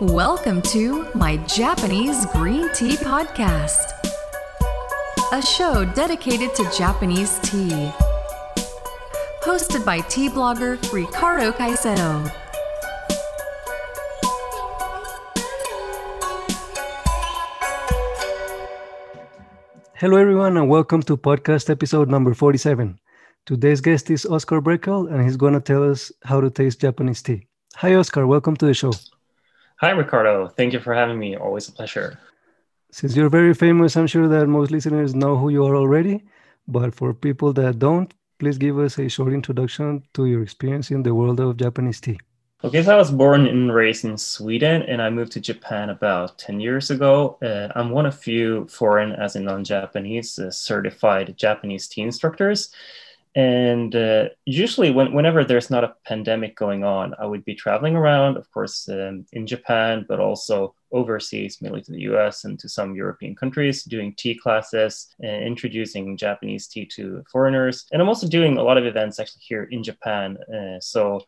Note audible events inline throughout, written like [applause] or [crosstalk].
Welcome to my Japanese Green Tea Podcast, a show dedicated to Japanese tea. Hosted by tea blogger Ricardo Caicedo. Hello, everyone, and welcome to podcast episode number 47. Today's guest is Oscar Brekell, and he's going to tell us how to taste Japanese tea. Hi, Oscar. Welcome to the show. Hi, Ricardo. Thank you for having me. Always a pleasure. Since you're very famous, I'm sure that most listeners know who you are already. But for people that don't, please give us a short introduction to your experience in the world of Japanese tea. Okay, so I was born and raised in Sweden, and I moved to Japan about 10 years ago. Uh, I'm one of few foreign, as in non Japanese, uh, certified Japanese tea instructors. And uh, usually, when, whenever there's not a pandemic going on, I would be traveling around, of course, um, in Japan, but also overseas, mainly to the US and to some European countries, doing tea classes and introducing Japanese tea to foreigners. And I'm also doing a lot of events actually here in Japan. Uh, so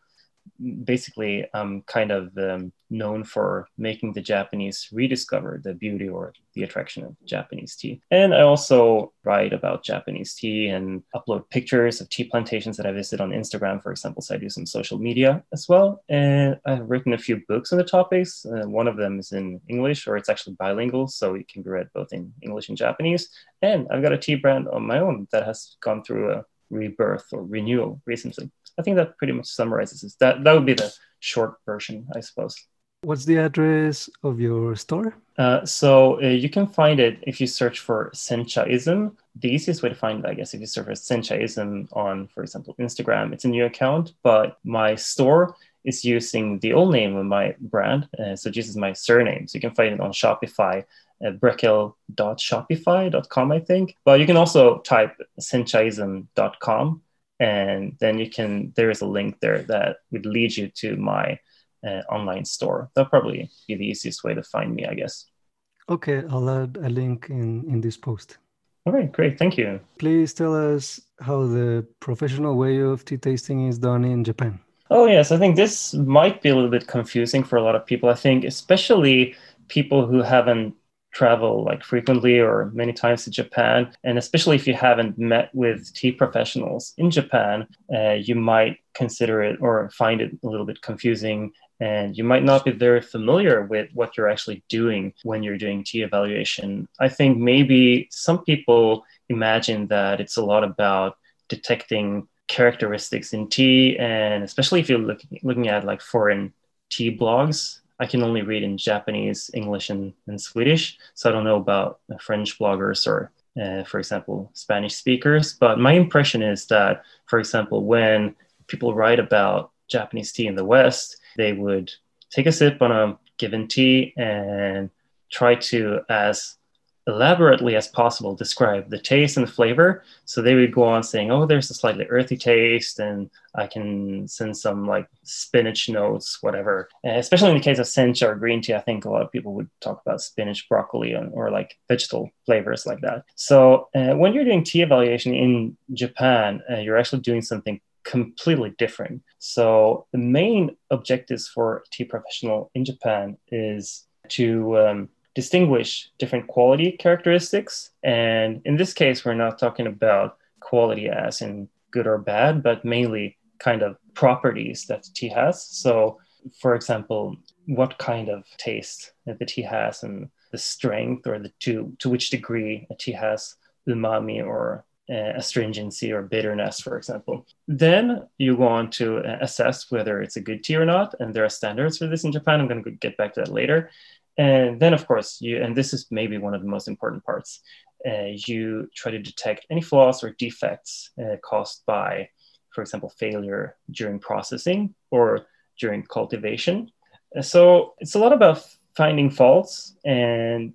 basically I'm kind of um, known for making the Japanese rediscover the beauty or the attraction of Japanese tea. And I also write about Japanese tea and upload pictures of tea plantations that I visit on Instagram, for example. So I do some social media as well. And I've written a few books on the topics. Uh, one of them is in English, or it's actually bilingual, so it can be read both in English and Japanese. And I've got a tea brand on my own that has gone through a rebirth or renewal recently. I think that pretty much summarizes it. That that would be the short version, I suppose. What's the address of your store? Uh, so uh, you can find it if you search for Senchaism. The easiest way to find it, I guess, if you search for Senchaism on, for example, Instagram, it's a new account. But my store is using the old name of my brand, uh, so this is my surname. So you can find it on Shopify uh, brekell.shopify.com, I think. But you can also type senchaism.com and then you can there is a link there that would lead you to my uh, online store. That'll probably be the easiest way to find me i guess. Okay i'll add a link in in this post. All right great. Thank you. Please tell us how the professional way of tea tasting is done in japan. Oh yes. I think this might be a little bit confusing for a lot of people. I think especially people who haven't travel like frequently or many times to Japan. And especially if you haven't met with tea professionals in Japan, uh, you might consider it or find it a little bit confusing. And you might not be very familiar with what you're actually doing when you're doing tea evaluation. I think maybe some people imagine that it's a lot about detecting characteristics in tea. And especially if you're looking, looking at like foreign tea blogs, I can only read in Japanese, English, and, and Swedish. So I don't know about French bloggers or, uh, for example, Spanish speakers. But my impression is that, for example, when people write about Japanese tea in the West, they would take a sip on a given tea and try to, as elaborately as possible describe the taste and the flavor. So they would go on saying, "Oh, there's a slightly earthy taste, and I can send some like spinach notes, whatever." Uh, especially in the case of sencha or green tea, I think a lot of people would talk about spinach, broccoli, and, or like vegetal flavors like that. So uh, when you're doing tea evaluation in Japan, uh, you're actually doing something completely different. So the main objectives for tea professional in Japan is to um, distinguish different quality characteristics. And in this case, we're not talking about quality as in good or bad, but mainly kind of properties that tea has. So, for example, what kind of taste the tea has and the strength or the to, to which degree a tea has umami or uh, astringency or bitterness, for example. Then you go on to uh, assess whether it's a good tea or not. And there are standards for this in Japan. I'm going to get back to that later. And then, of course, you, and this is maybe one of the most important parts, uh, you try to detect any flaws or defects uh, caused by, for example, failure during processing or during cultivation. So it's a lot about finding faults. And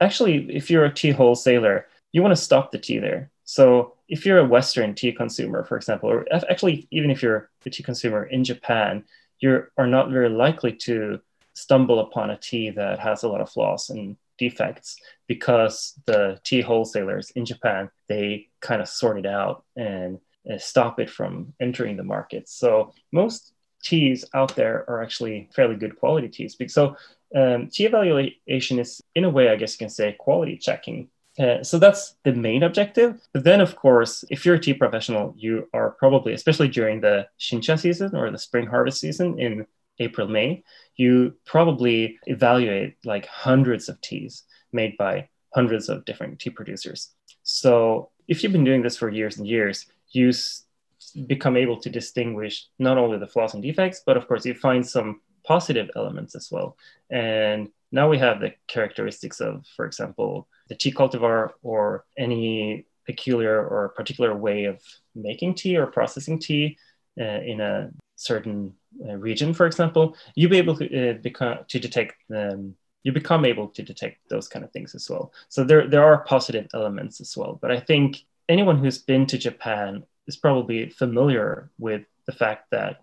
actually, if you're a tea wholesaler, you want to stop the tea there. So if you're a Western tea consumer, for example, or actually, even if you're a tea consumer in Japan, you are not very likely to stumble upon a tea that has a lot of flaws and defects because the tea wholesalers in Japan they kind of sort it out and uh, stop it from entering the market. So most teas out there are actually fairly good quality teas. So um, tea evaluation is, in a way, I guess you can say, quality checking. Uh, so that's the main objective. But then, of course, if you're a tea professional, you are probably, especially during the Shincha season or the spring harvest season in April, May, you probably evaluate like hundreds of teas made by hundreds of different tea producers. So if you've been doing this for years and years, you become able to distinguish not only the flaws and defects, but of course you find some positive elements as well. And now we have the characteristics of, for example, the tea cultivar or any peculiar or particular way of making tea or processing tea uh, in a certain region, for example, you'll be able to uh, become to detect um, you become able to detect those kind of things as well. So there there are positive elements as well. But I think anyone who's been to Japan is probably familiar with the fact that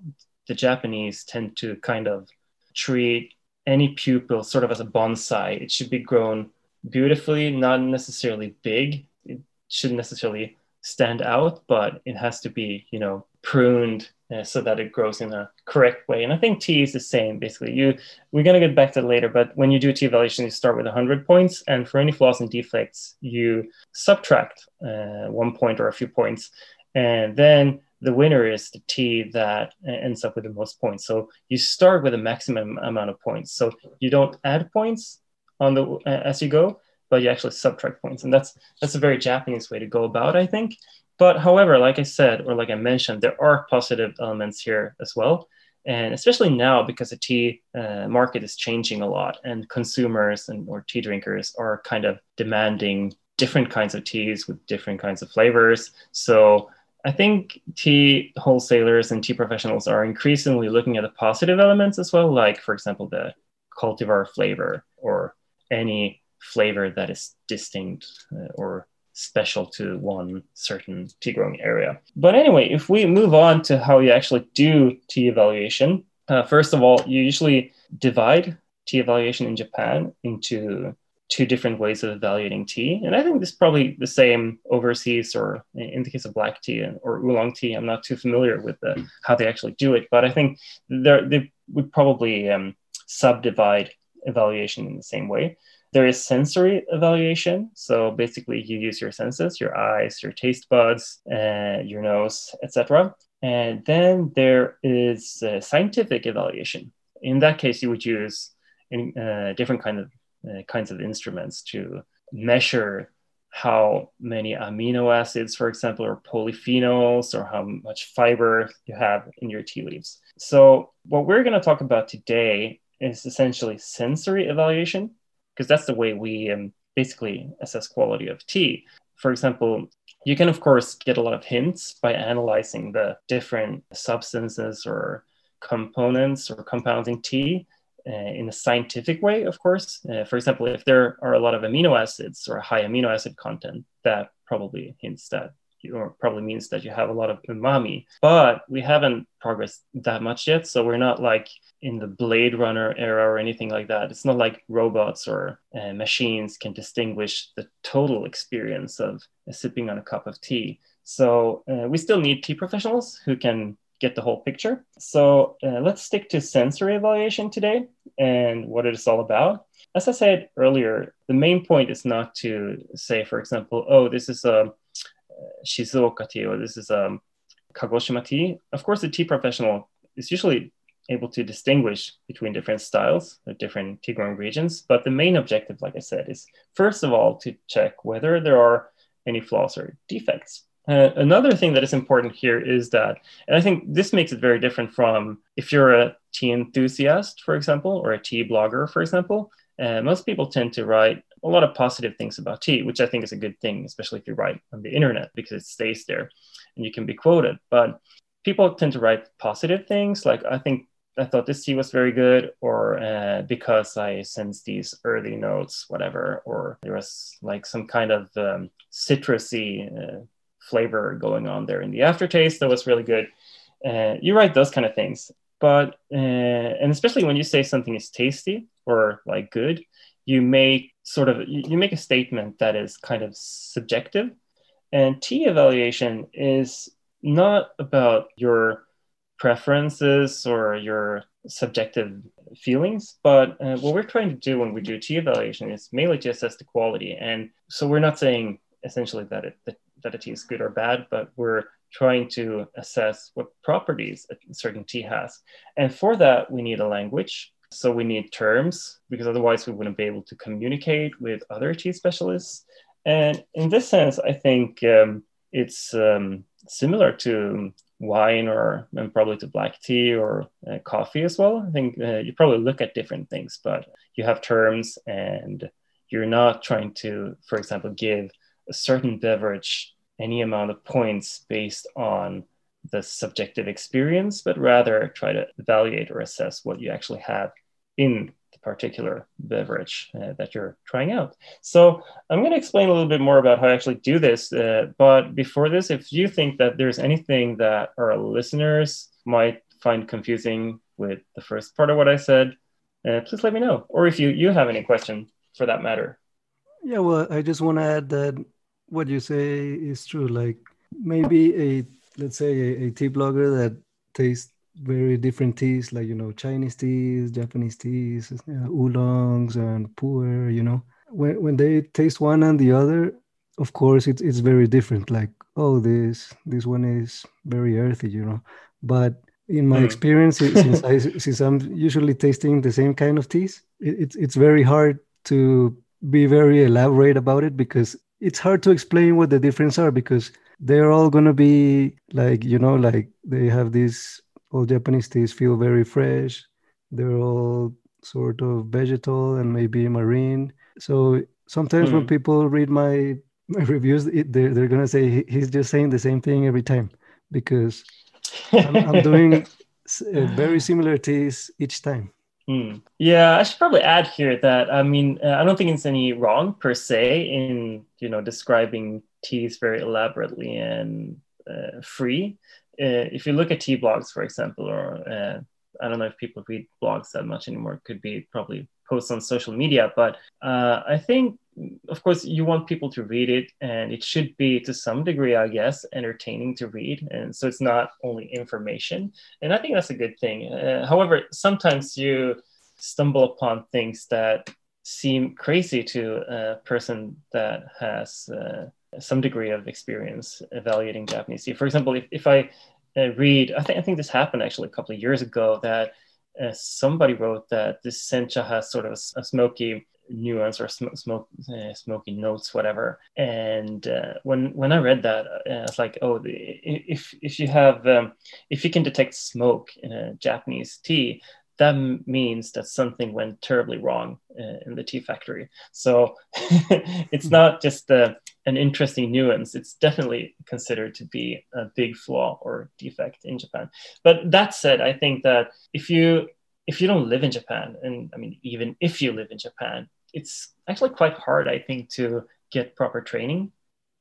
the Japanese tend to kind of treat any pupil sort of as a bonsai. It should be grown beautifully, not necessarily big. It shouldn't necessarily stand out, but it has to be, you know, pruned uh, so that it grows in a correct way. And I think tea is the same. Basically, you we're gonna get back to later, but when you do tea evaluation, you start with 100 points, and for any flaws and defects, you subtract uh, one point or a few points, and then the winner is the tea that uh, ends up with the most points. So you start with a maximum amount of points. So you don't add points on the uh, as you go, but you actually subtract points, and that's that's a very Japanese way to go about, I think. But however, like I said, or like I mentioned, there are positive elements here as well. And especially now because the tea uh, market is changing a lot and consumers and or tea drinkers are kind of demanding different kinds of teas with different kinds of flavors. So I think tea wholesalers and tea professionals are increasingly looking at the positive elements as well, like, for example, the cultivar flavor or any flavor that is distinct uh, or special to one certain tea growing area. But anyway, if we move on to how you actually do tea evaluation, uh, first of all, you usually divide tea evaluation in Japan into two different ways of evaluating tea. And I think this is probably the same overseas or in the case of black tea or oolong tea. I'm not too familiar with the, how they actually do it, but I think they would probably um, subdivide evaluation in the same way. There is sensory evaluation. So basically, you use your senses, your eyes, your taste buds, uh, your nose, etc. And then there is scientific evaluation. In that case, you would use in, uh, different kind of uh, kinds of instruments to measure how many amino acids, for example, or polyphenols, or how much fiber you have in your tea leaves. So, what we're going to talk about today is essentially sensory evaluation because that's the way we um, basically assess quality of tea. For example, you can of course get a lot of hints by analyzing the different substances or components or compounds in tea uh, in a scientific way, of course. Uh, for example, if there are a lot of amino acids or high amino acid content, that probably hints that or probably means that you have a lot of umami. But we haven't progressed that much yet. So we're not like in the Blade Runner era or anything like that. It's not like robots or uh, machines can distinguish the total experience of uh, sipping on a cup of tea. So uh, we still need tea professionals who can get the whole picture. So uh, let's stick to sensory evaluation today and what it is all about. As I said earlier, the main point is not to say, for example, oh, this is a Shizuoka tea or this is a Kagoshima tea. Of course, the tea professional is usually able to distinguish between different styles or different tea growing regions. But the main objective, like I said, is first of all to check whether there are any flaws or defects. Uh, another thing that is important here is that, and I think this makes it very different from if you're a tea enthusiast, for example, or a tea blogger, for example. Uh, most people tend to write a lot of positive things about tea, which I think is a good thing, especially if you write on the internet because it stays there and you can be quoted. But people tend to write positive things like, I think I thought this tea was very good, or uh, because I sensed these earthy notes, whatever, or there was like some kind of um, citrusy uh, flavor going on there in the aftertaste that was really good. Uh, you write those kind of things, but uh, and especially when you say something is tasty or like good, you make sort of you make a statement that is kind of subjective, and tea evaluation is not about your preferences or your subjective feelings. But uh, what we're trying to do when we do tea evaluation is mainly to assess the quality. And so we're not saying essentially that it that, that a tea is good or bad, but we're trying to assess what properties a certain tea has. And for that, we need a language. So we need terms because otherwise we wouldn't be able to communicate with other tea specialists. And in this sense, I think um, it's um, similar to wine or and probably to black tea or uh, coffee as well. I think uh, you probably look at different things, but you have terms and you're not trying to, for example, give a certain beverage any amount of points based on the subjective experience, but rather try to evaluate or assess what you actually have in the particular beverage uh, that you're trying out. So I'm going to explain a little bit more about how I actually do this. Uh, but before this, if you think that there's anything that our listeners might find confusing with the first part of what I said, uh, please let me know. Or if you, you have any question for that matter. Yeah, well, I just want to add that what you say is true. Like maybe a, let's say, a, a tea blogger that tastes very different teas, like you know Chinese teas, Japanese teas, uh, oolongs, and pu'er. You know, when when they taste one and the other, of course it's it's very different. Like oh, this this one is very earthy. You know, but in my mm. experience, since I [laughs] since I'm usually tasting the same kind of teas, it, it's it's very hard to be very elaborate about it because it's hard to explain what the difference are because they're all gonna be like you know like they have this all Japanese teas feel very fresh. They're all sort of vegetal and maybe marine. So sometimes mm. when hmm. people read my my [laughs] reviews, it, they're, they're gonna say he's just saying the same thing every time because I'm, I'm doing [laughs] uh, very similar teas each time. Mm. Yeah, I should probably add here that I mean uh, I don't think it's any wrong per se in you know describing teas very elaborately and uh, free uh, if you look at tea blogs, for example, or uh, I don't know if people read blogs that much anymore, it could be probably posts on social media, but uh, I think, of course, you want people to read it, and it should be to some degree, I guess, entertaining to read, and so it's not only information, and I think that's a good thing. Uh, however, sometimes you stumble upon things that seem crazy to a person that has uh, some degree of experience evaluating Japanese tea. For example, if, if I uh, read, I think I think this happened actually a couple of years ago that uh, somebody wrote that this sencha has sort of a, a smoky nuance or sm- smoke, uh, smoky notes, whatever. And uh, when when I read that, uh, it's like, oh, the, if if you have um, if you can detect smoke in a Japanese tea, that means that something went terribly wrong uh, in the tea factory. So [laughs] it's not just uh, an interesting nuance, it's definitely considered to be a big flaw or defect in Japan. But that said, I think that if you if you don't live in Japan, and I mean even if you live in Japan, it's actually quite hard, I think, to get proper training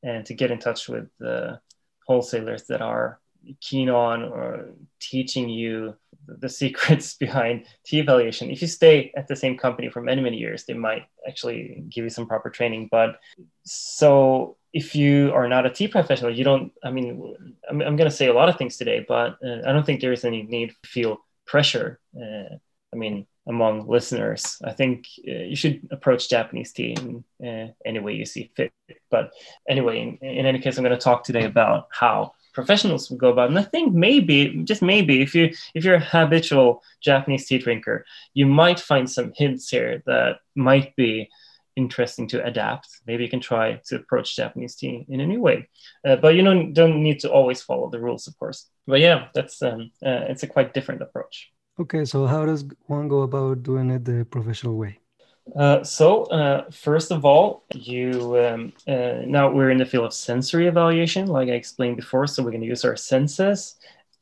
and to get in touch with the wholesalers that are keen on or teaching you the secrets [laughs] behind tea evaluation. If you stay at the same company for many, many years, they might actually give you some proper training. But so if you are not a tea professional, you don't, I mean, I'm, I'm going to say a lot of things today, but uh, I don't think there is any need to feel pressure. Uh, I mean, among listeners, I think uh, you should approach Japanese tea in uh, any way you see fit. But anyway, in, in any case, I'm going to talk today about how professionals would go about. And I think maybe, just maybe, if you if you're a habitual Japanese tea drinker, you might find some hints here that might be interesting to adapt. Maybe you can try to approach Japanese tea in a new way. Uh, but you don't don't need to always follow the rules, of course. But yeah, that's um, uh, it's a quite different approach. Okay, so how does one go about doing it the professional way? Uh, so, uh, first of all, you um, uh, now we're in the field of sensory evaluation, like I explained before. So, we're going to use our senses.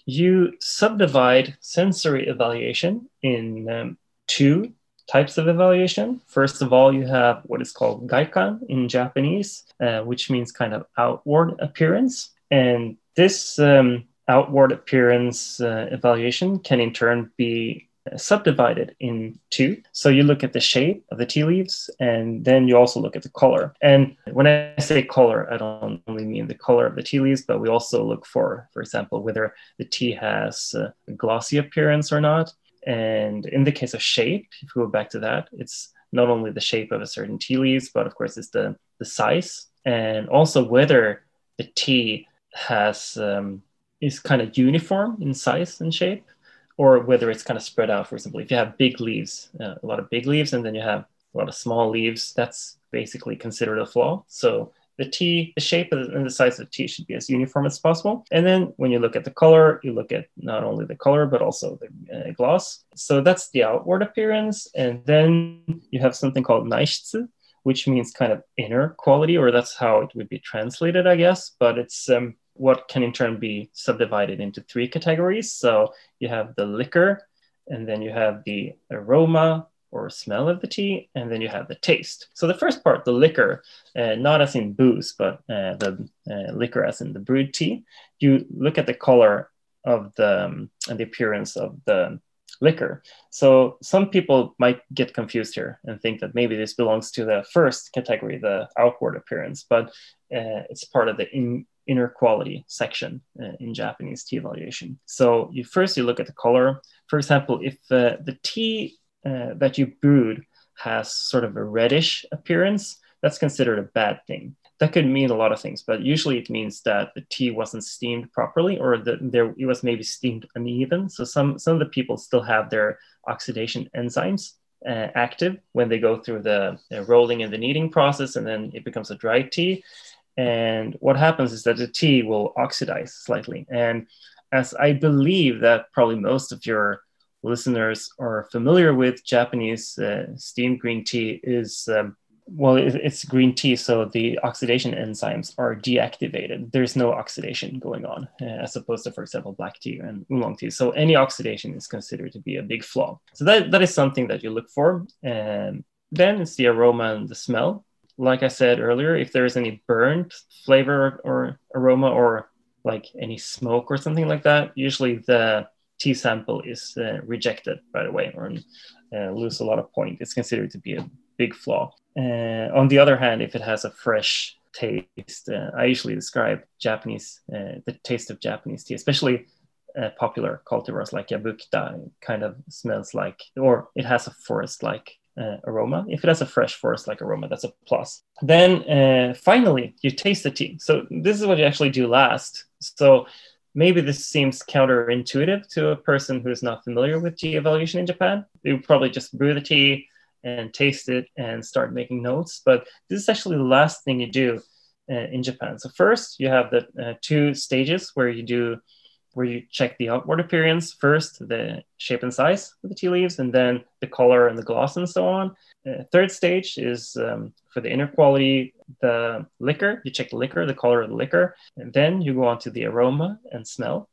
You subdivide sensory evaluation in um, two types of evaluation. First of all, you have what is called gaikan in Japanese, uh, which means kind of outward appearance. And this um, outward appearance uh, evaluation can in turn be subdivided in two. So you look at the shape of the tea leaves, and then you also look at the color. And when I say color, I don't only mean the color of the tea leaves, but we also look for, for example, whether the tea has a glossy appearance or not. And in the case of shape, if we go back to that, it's not only the shape of a certain tea leaves, but of course it's the, the size and also whether the tea has um, is kind of uniform in size and shape or whether it's kind of spread out for example if you have big leaves uh, a lot of big leaves and then you have a lot of small leaves that's basically considered a flaw so the tea, the shape and the size of the tea should be as uniform as possible. And then when you look at the color, you look at not only the color, but also the uh, gloss. So that's the outward appearance. And then you have something called naishitsu, which means kind of inner quality, or that's how it would be translated, I guess. But it's um, what can in turn be subdivided into three categories. So you have the liquor, and then you have the aroma, or smell of the tea, and then you have the taste. So the first part, the liquor, uh, not as in booze, but uh, the uh, liquor as in the brewed tea, you look at the color of the um, and the appearance of the liquor. So some people might get confused here and think that maybe this belongs to the first category, the outward appearance, but uh, it's part of the in, inner quality section uh, in Japanese tea evaluation. So you first you look at the color. For example, if uh, the tea uh, that you brewed has sort of a reddish appearance, that's considered a bad thing. That could mean a lot of things, but usually it means that the tea wasn't steamed properly or that there it was maybe steamed uneven. So some some of the people still have their oxidation enzymes uh, active when they go through the rolling and the kneading process, and then it becomes a dry tea. And what happens is that the tea will oxidize slightly. And as I believe that probably most of your listeners are familiar with, Japanese uh, steamed green tea is, um, well, it's green tea, so the oxidation enzymes are deactivated. There's no oxidation going on, uh, as opposed to, for example, black tea and oolong tea. So any oxidation is considered to be a big flaw. So that, that is something that you look for. And then it's the aroma and the smell. Like I said earlier, if there is any burnt flavor or aroma or like any smoke or something like that, usually the tea sample is uh, rejected right away or uh, lose a lot of point. It's considered to be a big flaw. Uh, on the other hand, if it has a fresh taste, uh, I usually describe Japanese, uh, the taste of Japanese tea, especially uh, popular cultivars like Yabukita, kind of smells like, or it has a forest-like uh, aroma. If it has a fresh forest-like aroma, that's a plus. Then uh, finally, you taste the tea. So this is what you actually do last. So maybe this seems counterintuitive to a person who's not familiar with tea evaluation in Japan. They would probably just brew the tea and taste it and start making notes. But this is actually the last thing you do uh, in Japan. So first, you have the uh, two stages where you do where you check the outward appearance first, the shape and size of the tea leaves, and then the color and the gloss and so on. Uh, third stage is um, for the inner quality, the liquor. You check the liquor, the color of the liquor, and then you go on to the aroma and smell.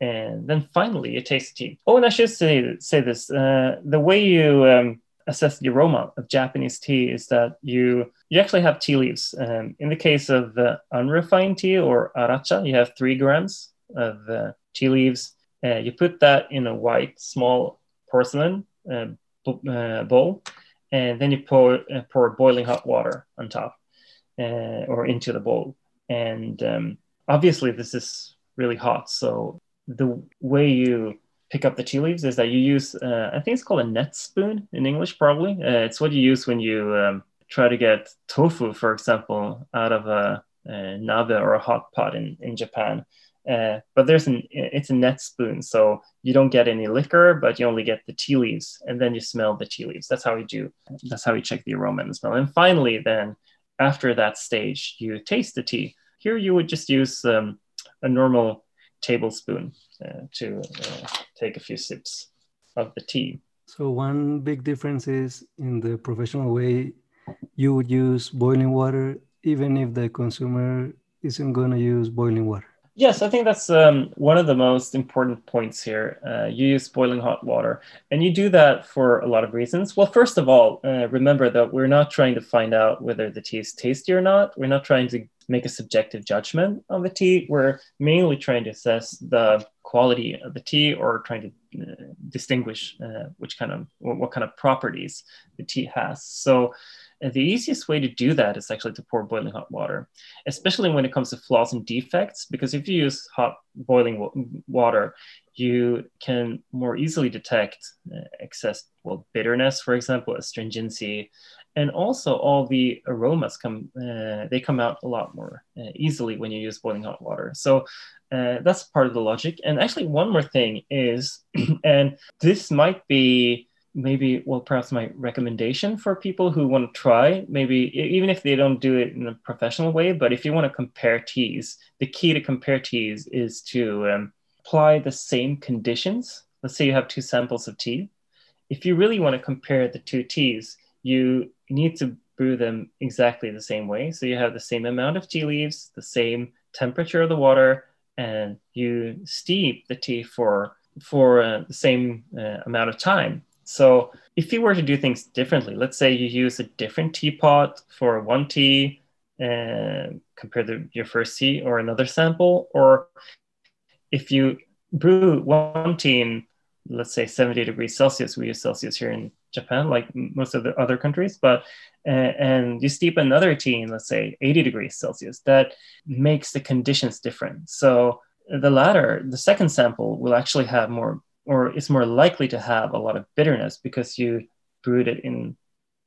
And then finally, you taste the tea. Oh, and I should say, say this uh, the way you um, assess the aroma of Japanese tea is that you you actually have tea leaves. Um, in the case of uh, unrefined tea or aracha, you have three grams of uh, tea leaves. Uh, you put that in a white small porcelain uh, uh, bowl, and then you pour uh, pour boiling hot water on top or into the bowl. And um, obviously, this is really hot. So the way you pick up the tea leaves is that you use I think it's called a net spoon in English, probably. it's what you use when you um, try to get tofu, for example, out of a, a nabe or a hot pot in, in Japan. Uh, but there's an it's a net spoon, so you don't get any liquor, but you only get the tea leaves, and then you smell the tea leaves. That's how we do. That's how we check the aroma and the smell. And finally, then after that stage, you taste the tea. Here, you would just use um, a normal tablespoon uh, to uh, take a few sips of the tea. So one big difference is in the professional way, you would use boiling water, even if the consumer isn't going to use boiling water. Yes, I think that's um, one of the most important points here. Uh, you use boiling hot water, and you do that for a lot of reasons. Well, first of all, uh, remember that we're not trying to find out whether the tea is tasty or not. We're not trying to make a subjective judgment on the tea. We're mainly trying to assess the quality of the tea or trying to uh, distinguish uh, which kind of what, what, kind of properties the tea has. So uh, the easiest way to do that is actually to pour boiling hot water, especially when it comes to flaws and defects, because if you use hot boiling water, you can more easily detect uh, excess, well, bitterness, for example, astringency, and also all the aromas come uh, they come out a lot more uh, easily when you use boiling hot water. So uh, that's part of the logic. And actually one more thing is [clears throat] and this might be maybe well perhaps my recommendation for people who want to try maybe even if they don't do it in a professional way but if you want to compare teas the key to compare teas is to um, apply the same conditions let's say you have two samples of tea if you really want to compare the two teas you need to brew them exactly the same way. So you have the same amount of tea leaves, the same temperature of the water, and you steep the tea for for uh, the same uh, amount of time. So if you were to do things differently, let's say you use a different teapot for one tea and uh, compared to your first tea or another sample, or if you brew one tea in let's say 70 degrees Celsius, we use Celsius here in Japan, like most of the other countries, but and you steep another tea in, let's say, 80 degrees Celsius, that makes the conditions different. So the latter, the second sample, will actually have more, or it's more likely to have a lot of bitterness because you brewed it in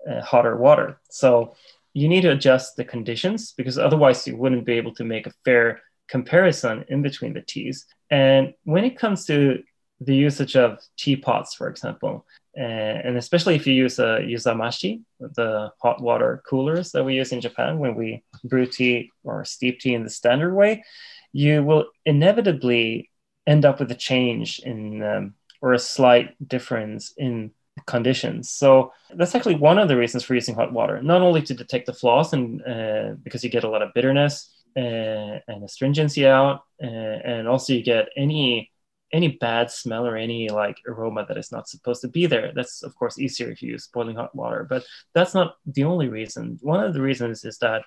uh, hotter water. So you need to adjust the conditions because otherwise you wouldn't be able to make a fair comparison in between the teas. And when it comes to the usage of teapots, for example, and especially if you use a yuzamashi, the hot water coolers that we use in Japan when we brew tea or steep tea in the standard way, you will inevitably end up with a change in um, or a slight difference in conditions. So that's actually one of the reasons for using hot water, not only to detect the flaws and uh, because you get a lot of bitterness uh, and astringency out, uh, and also you get any any bad smell or any like aroma that is not supposed to be there. That's of course easier if you use boiling hot water, but that's not the only reason. One of the reasons is that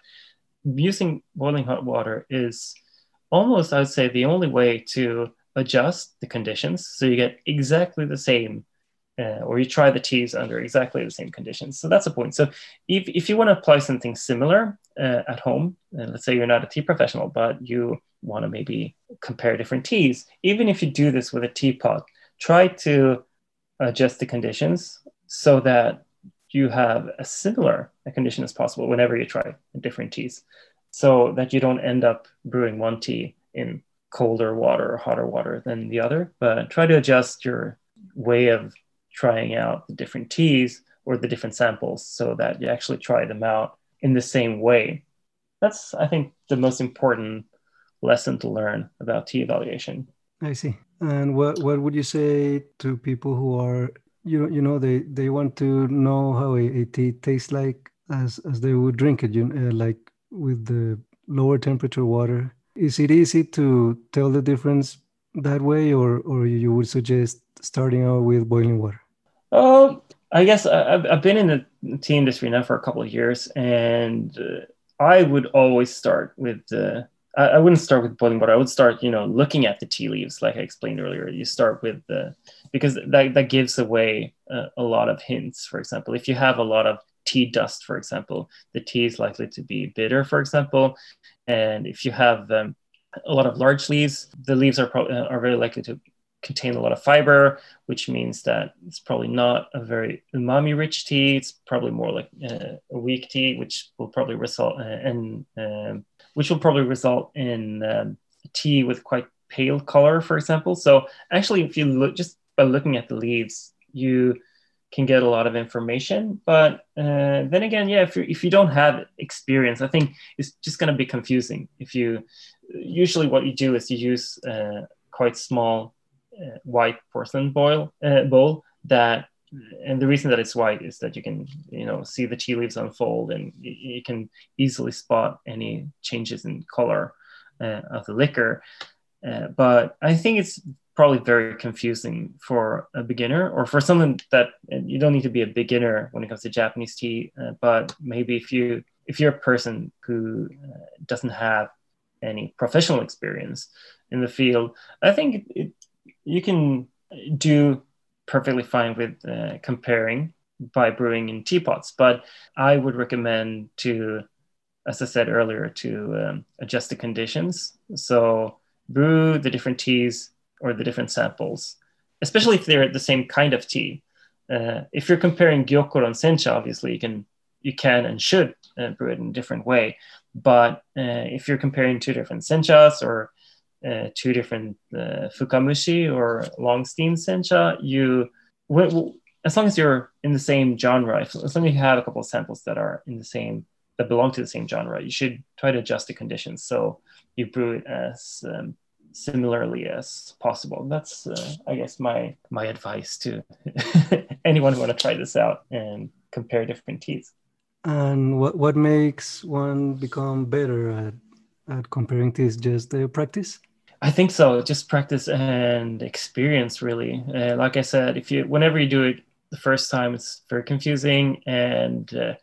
using boiling hot water is almost, I would say, the only way to adjust the conditions so you get exactly the same uh, or you try the teas under exactly the same conditions. So that's the point. So if, if you want to apply something similar uh, at home, and let's say you're not a tea professional, but you want to maybe compare different teas, even if you do this with a teapot, try to adjust the conditions so that you have a similar a condition as possible whenever you try different teas, so that you don't end up brewing one tea in colder water or hotter water than the other. But try to adjust your way of trying out the different teas or the different samples so that you actually try them out in the same way. That's, I think, the most important lesson to learn about tea evaluation. I see. And what, what would you say to people who are, you, you know, they, they want to know how a, a tea tastes like as, as they would drink it, you uh, like with the lower temperature water? Is it easy to tell the difference that way, or, or you would suggest starting out with boiling water? Oh, I guess I've, I've been in the tea industry now for a couple of years, and uh, I would always start with the. I, I wouldn't start with boiling water. I would start, you know, looking at the tea leaves, like I explained earlier. You start with the because that that gives away uh, a lot of hints. For example, if you have a lot of tea dust, for example, the tea is likely to be bitter, for example, and if you have um, a lot of large leaves, the leaves are pro- uh, are very likely to contain a lot of fiber, which means that it's probably not a very umami rich tea. It's probably more like uh, a weak tea, which will probably result uh, in um, which will probably result in um, tea with quite pale color, for example. So actually, if you look just by looking at the leaves, you can get a lot of information. But uh, then again, yeah, if you if you don't have experience, I think it's just going to be confusing. If you usually what you do is you use uh, quite small uh, white porcelain boil uh, bowl that and the reason that it's white is that you can you know see the tea leaves unfold and you, can easily spot any changes in color uh, of the liquor but i think it's probably very confusing for a beginner or for someone that you don't need to be a beginner when it comes to japanese tea uh, but maybe if you if you're a person who uh, doesn't have any professional experience in the field. I think it, you can do perfectly fine with uh, comparing by brewing in teapots, but I would recommend to, as I said earlier, to um, adjust the conditions. So brew the different teas or the different samples, especially if they're the same kind of tea. Uh, if you're comparing Gyokuro and Sencha, obviously you can you can and should uh, brew it in a different way. But uh, if you're comparing two different senchas or uh, two different uh, fukamushi or long steam sencha, you as long as you're in the same genre, as long as you have a couple of samples that are in the same that belong to the same genre, you should try to adjust the conditions so you brew it as um, similarly as possible. That's, uh, I guess, my my advice to [laughs] anyone who want to try this out and compare different teas. And what what makes one become better at at comparing teas? Just the practice. I think so. Just practice and experience, really. Uh, like I said, if you whenever you do it the first time, it's very confusing, and uh,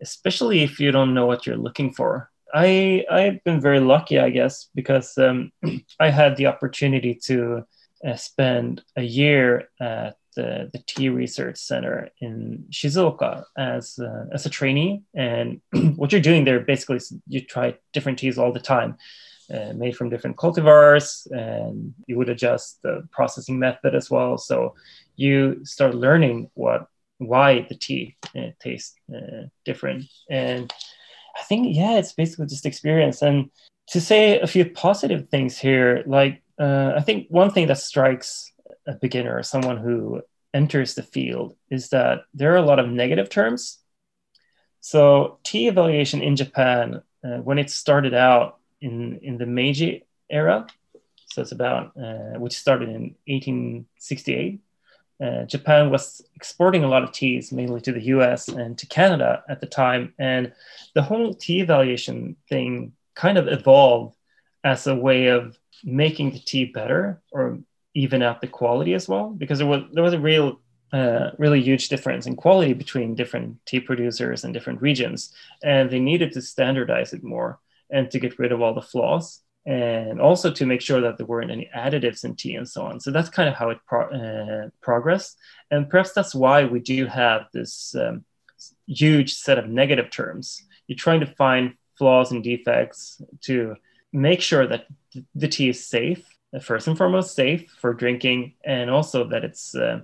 especially if you don't know what you're looking for. I I've been very lucky, I guess, because um, [clears throat] I had the opportunity to uh, spend a year at the, the tea research center in Shizuoka as uh, as a trainee, and [clears throat] what you're doing there basically is you try different teas all the time uh, made from different cultivars and you would adjust the processing method as well. So you start learning what why the tea uh, tastes uh, different. And i think yeah it's basically just experience and to say a few positive things here like uh, i think one thing that strikes a beginner or someone who enters the field is that there are a lot of negative terms so tea evaluation in japan uh, when it started out in in the Meiji era. So it's about uh, which started in 1868. Uh, Japan was exporting a lot of teas, mainly to the U.S. and to Canada at the time, and the whole tea evaluation thing kind of evolved as a way of making the tea better or even out the quality as well, because there was there was a real uh, really huge difference in quality between different tea producers and different regions, and they needed to standardize it more and to get rid of all the flaws and also to make sure that there weren't any additives in tea and so on. So that's kind of how it pro- uh, progressed. And perhaps that's why we do have this um, huge set of negative terms. You're trying to find flaws and defects to make sure that the tea is safe, first and foremost, safe for drinking, and also that it's uh,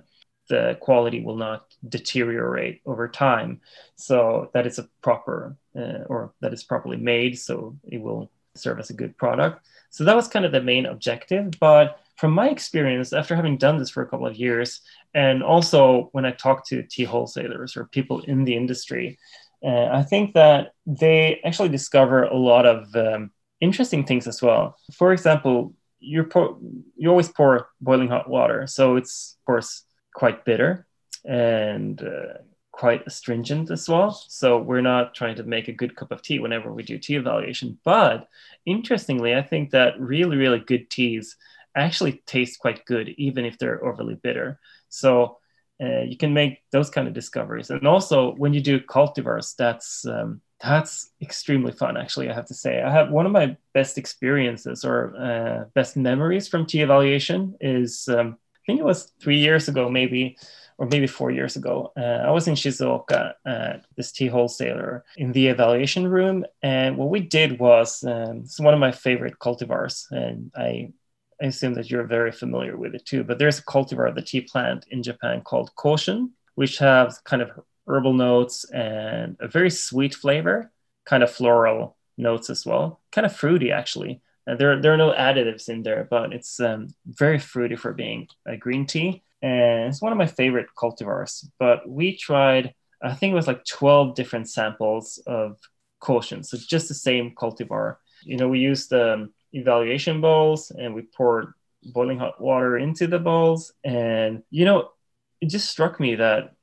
the quality will not deteriorate over time. So that it's a proper uh, or that it's properly made, so it will serve as a good product. So that was kind of the main objective. But from my experience, after having done this for a couple of years, and also when I talk to tea wholesalers or people in the industry, uh, I think that they actually discover a lot of um, interesting things as well. For example, you pour, you always pour boiling hot water, so it's of course quite bitter and uh, quite astringent as well. So we're not trying to make a good cup of tea whenever we do tea evaluation. But interestingly, I think that really, really good teas actually taste quite good, even if they're overly bitter. So uh, you can make those kind of discoveries. And also, when you do cultivars, that's um, that's extremely fun. Actually, I have to say, I have one of my best experiences or uh, best memories from tea evaluation is um, I think it was three years ago, maybe or maybe four years ago. Uh, I was in Shizuoka at this tea wholesaler in the evaluation room. And what we did was, um, it's one of my favorite cultivars. And I, I assume that you're very familiar with it too. But there's a cultivar of the tea plant in Japan called Koshun, which has kind of herbal notes and a very sweet flavor, kind of floral notes as well, kind of fruity actually. Uh, there, there are no additives in there, but it's um, very fruity for being a green tea and it's one of my favorite cultivars. But we tried, I think it was like 12 different samples of Koshun, so just the same cultivar. You know, we used the um, evaluation bowls and we poured boiling hot water into the bowls, and you know, it just struck me that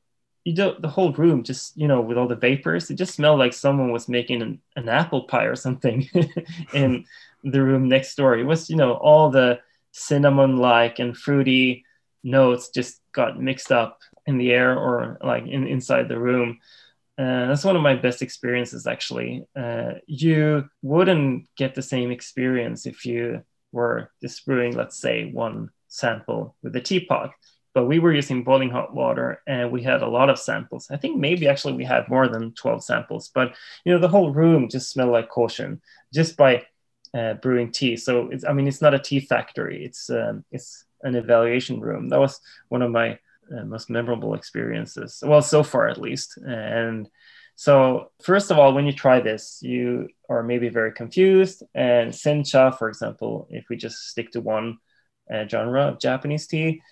you know the whole room just you know with all the vapors, it just smelled like someone was making an, an apple pie or something [laughs] in the room next door. It was you know all the cinnamon like and fruity notes just got mixed up in the air or like in, inside the room. Uh, that's one of my best experiences actually. Uh, you wouldn't get the same experience if you were just brewing, let's say, one sample with a teapot. But we were using boiling hot water and we had a lot of samples. I think maybe actually we had more than 12 samples, but you know, the whole room just smelled like Koshun just by uh, brewing tea. So it's, I mean, it's not a tea factory. It's, um, it's an evaluation room. That was one of my uh, most memorable experiences. Well, so far at least. And so, first of all, when you try this, you are maybe very confused. And sencha, for example, if we just stick to one uh, genre of Japanese tea,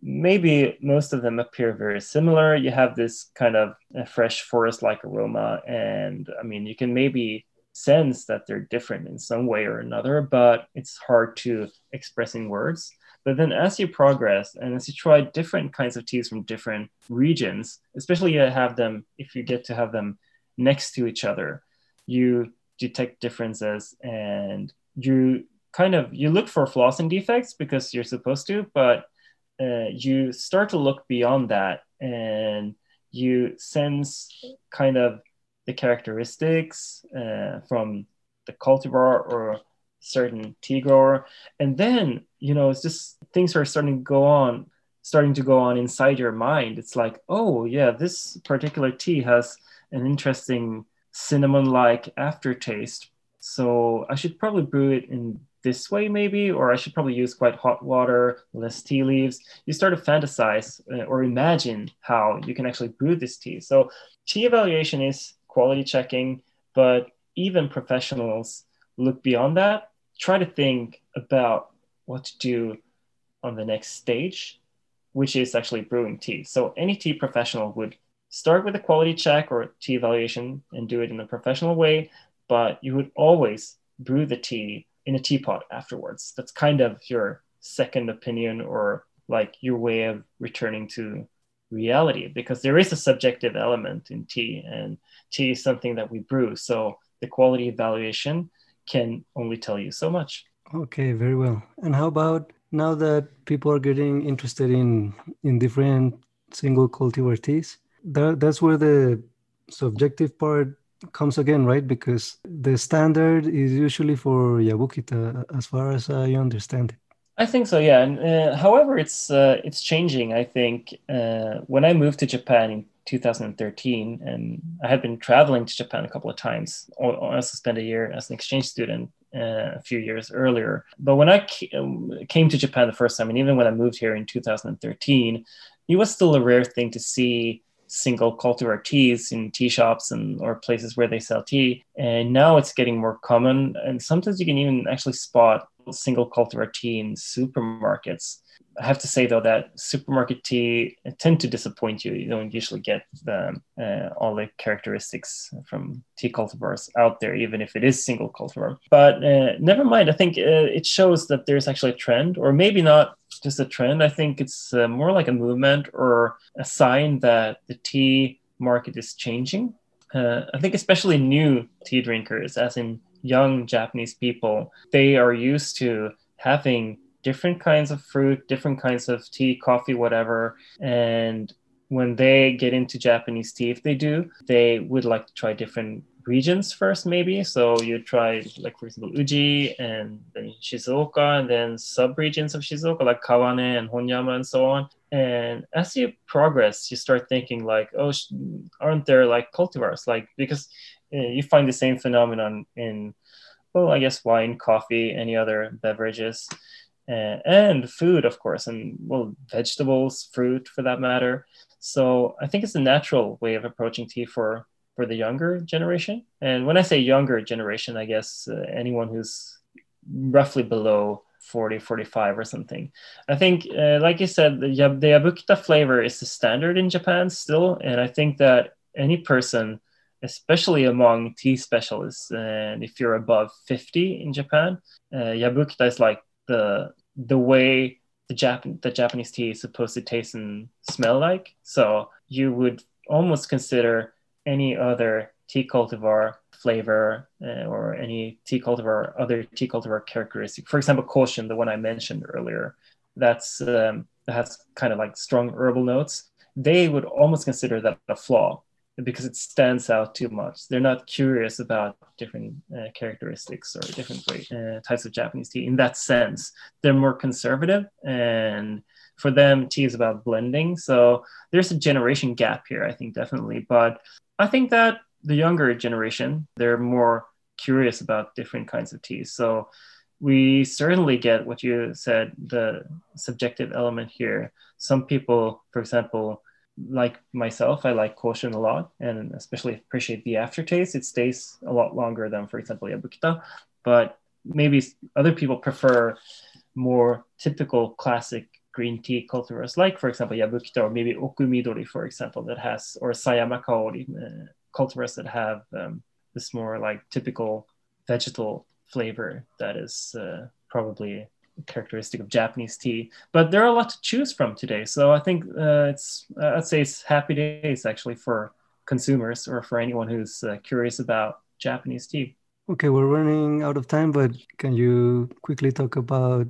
maybe most of them appear very similar. You have this kind of fresh forest like aroma. And I mean, you can maybe sense that they're different in some way or another, but it's hard to express in words. But then as you progress and as you try different kinds of teas from different regions, especially you have them, if you get to have them next to each other, you detect differences and you kind of you look for flaws and defects because you're supposed to, but uh, you start to look beyond that and you sense kind of the characteristics uh, from the cultivar or certain tea grower. And then you know it's just things are starting to go on starting to go on inside your mind. It's like oh yeah this particular tea has an interesting cinnamon like aftertaste. So i should probably brew it in this way maybe or i should probably use quite hot water less tea leaves. You start to fantasize uh, or imagine how you can actually brew this tea. So tea evaluation is quality checking but even professionals look beyond that try to think about what to do on the next stage, which is actually brewing tea. So any tea professional would start with a quality check or tea evaluation and do it in a professional way, but you would always brew the tea in a teapot afterwards. That's kind of your second opinion or like your way of returning to reality because there is a subjective element in tea and tea is something that we brew. So the quality evaluation can only tell you so much. Okay, very well. And how about now that people are getting interested in in different single cultivar teas? That, that's where the subjective part comes again, right? Because the standard is usually for Yabukita, as far as I understand it. I think so, yeah. And uh, however, it's uh, it's changing. I think uh, when I moved to Japan in 2013, and I had been traveling to Japan a couple of times. I also spent a year as an exchange student uh, a few years earlier. But when I um, came to Japan the first time, and even when I moved here in 2013, it was still a rare thing to see single cultivar teas in tea shops and or places where they sell tea. And now it's getting more common, and sometimes you can even actually spot single cultivar tea in supermarkets. I have to say though that supermarket tea tend to disappoint you. You don't usually get the, uh, all the characteristics from tea cultivars out there, even if it is single cultivar. But uh, never mind. I think uh, it shows that there's actually a trend, or maybe not just a trend. I think it's uh, more like a movement or a sign that the tea market is changing. Uh, I think especially new tea drinkers, as in young Japanese people, they are used to having different kinds of fruit, different kinds of tea, coffee, whatever. And when they get into Japanese tea, if they do, they would like to try different regions first, maybe. So you try, like, for example, Uji and then Shizuoka, and then sub regions of Shizuoka, like Kawane and Honyama, and so on. And as you progress, you start thinking, like, oh, aren't there like cultivars? Like, because eh, you find the same phenomenon in, well, I guess wine, coffee, any other beverages, uh, and food, of course, and well, vegetables, fruit for that matter. So I think it's a natural way of approaching tea for for the younger generation. And when I say younger generation, I guess uh, anyone who's roughly below 40, 45 or something. I think, uh, like you said, the, the Yabukita flavor is the standard in Japan still. And I think that any person especially among tea specialists. And if you're above 50 in Japan, uh, Yabukita is like the the way the Jap- the Japanese tea is supposed to taste and smell like. So you would almost consider any other tea cultivar flavor uh, or any tea cultivar other tea cultivar characteristic. For example, Koshun, the one I mentioned earlier, that's um, that has kind of like strong herbal notes. They would almost consider that a flaw because it stands out too much. They're not curious about different uh, characteristics or different uh, types of Japanese tea in that sense. They're more conservative, and for them, tea is about blending. So there's a generation gap here, I think, definitely. But I think that the younger generation, they're more curious about different kinds of teas. So we certainly get what you said, the subjective element here. Some people, for example, like myself, I like Koshun a lot and especially appreciate the aftertaste. It stays a lot longer than, for example, Yabukita. But maybe other people prefer more typical classic green tea cultivars, like, for example, Yabukita or maybe Okumidori, for example, that has, or Sayama Kaori uh, cultivars that have um, this more like typical vegetal flavor that is uh, probably characteristic of Japanese tea. But there are a lot to choose from today, so I think uh, it's uh, I'd say it's happy days actually for consumers or for anyone who's uh, curious about Japanese tea. Okay, we're running out of time, but can you quickly talk about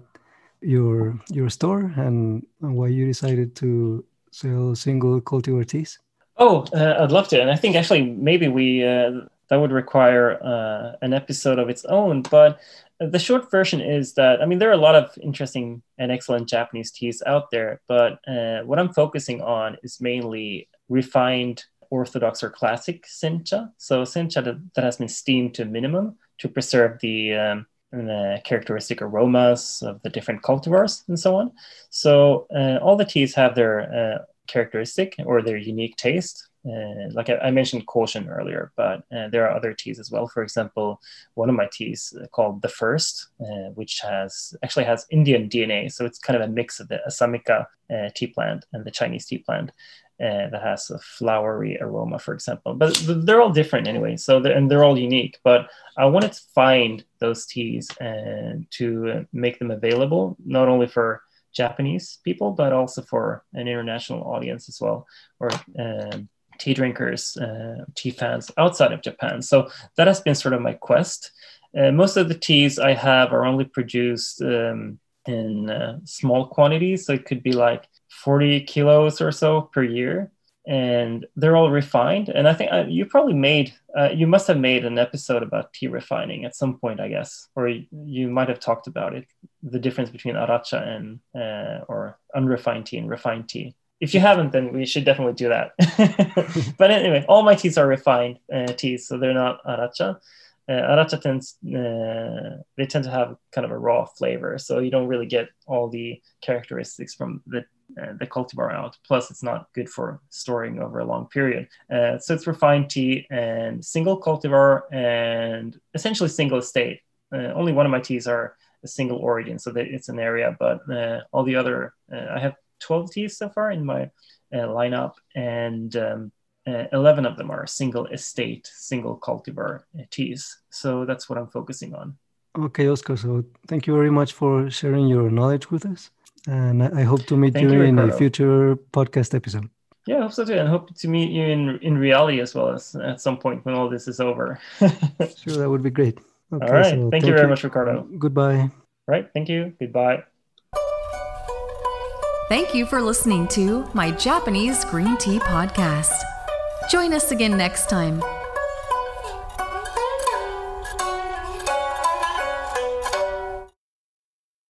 your your store and, and why you decided to sell single cultivar teas? Oh, uh, I'd love to, and I think actually maybe we uh, that would require uh, an episode of its own. But the short version is that I mean there are a lot of interesting and excellent Japanese teas out there, but uh, what I'm focusing on is mainly refined orthodox or classic sencha. So sencha that, has been steamed to a minimum to preserve the um, the characteristic aromas of the different cultivars and so on. So uh, all the teas have their uh, characteristic or their unique taste. Uh, like I, I, mentioned Koshun earlier, but uh, there are other teas as well. For example, one of my teas uh, called the First, uh, which has actually has Indian DNA, so it's kind of a mix of the Assamica uh, tea plant and the Chinese tea plant. Uh, that has a flowery aroma, for example. But they're all different anyway. So they're, and they're all unique. But I wanted to find those teas and to make them available not only for Japanese people, but also for an international audience as well, or um, tea drinkers, uh, tea fans outside of Japan. So that has been sort of my quest. Uh, most of the teas I have are only produced um, in uh, small quantities, so it could be like 40 kilos or so per year and they're all refined. And I think uh, you probably made, uh, you must have made an episode about tea refining at some point, I guess, or you might have talked about it, the difference between aracha and uh, or unrefined tea and refined tea. If you haven't, then we should definitely do that. [laughs] but anyway, all my teas are refined uh, teas, so they're not aracha. Uh, aracha tends, uh, they tend to have kind of a raw flavor, so you don't really get all the characteristics from the uh, the cultivar out. Plus, it's not good for storing over a long period. Uh, so it's refined tea and single cultivar and essentially single estate. Uh, only one of my teas are a single origin, so that it's an area. But uh, all the other, uh, I have 12 teas so far in my uh, lineup, and um, 11 of them are single estate, single cultivar teas. So that's what I'm focusing on. Okay, Oscar. So thank you very much for sharing your knowledge with us. And I hope to meet you, you, in a future podcast episode. Yeah, I hope so too. And hope to meet you in, in reality as well as at some point when all this is over. [laughs] sure, that would be great. Okay, all right. So thank, thank, you very you. much, Ricardo. Goodbye. Right. Thank you. Goodbye. Thank you for listening to my Japanese Green Tea Podcast. Join us again next time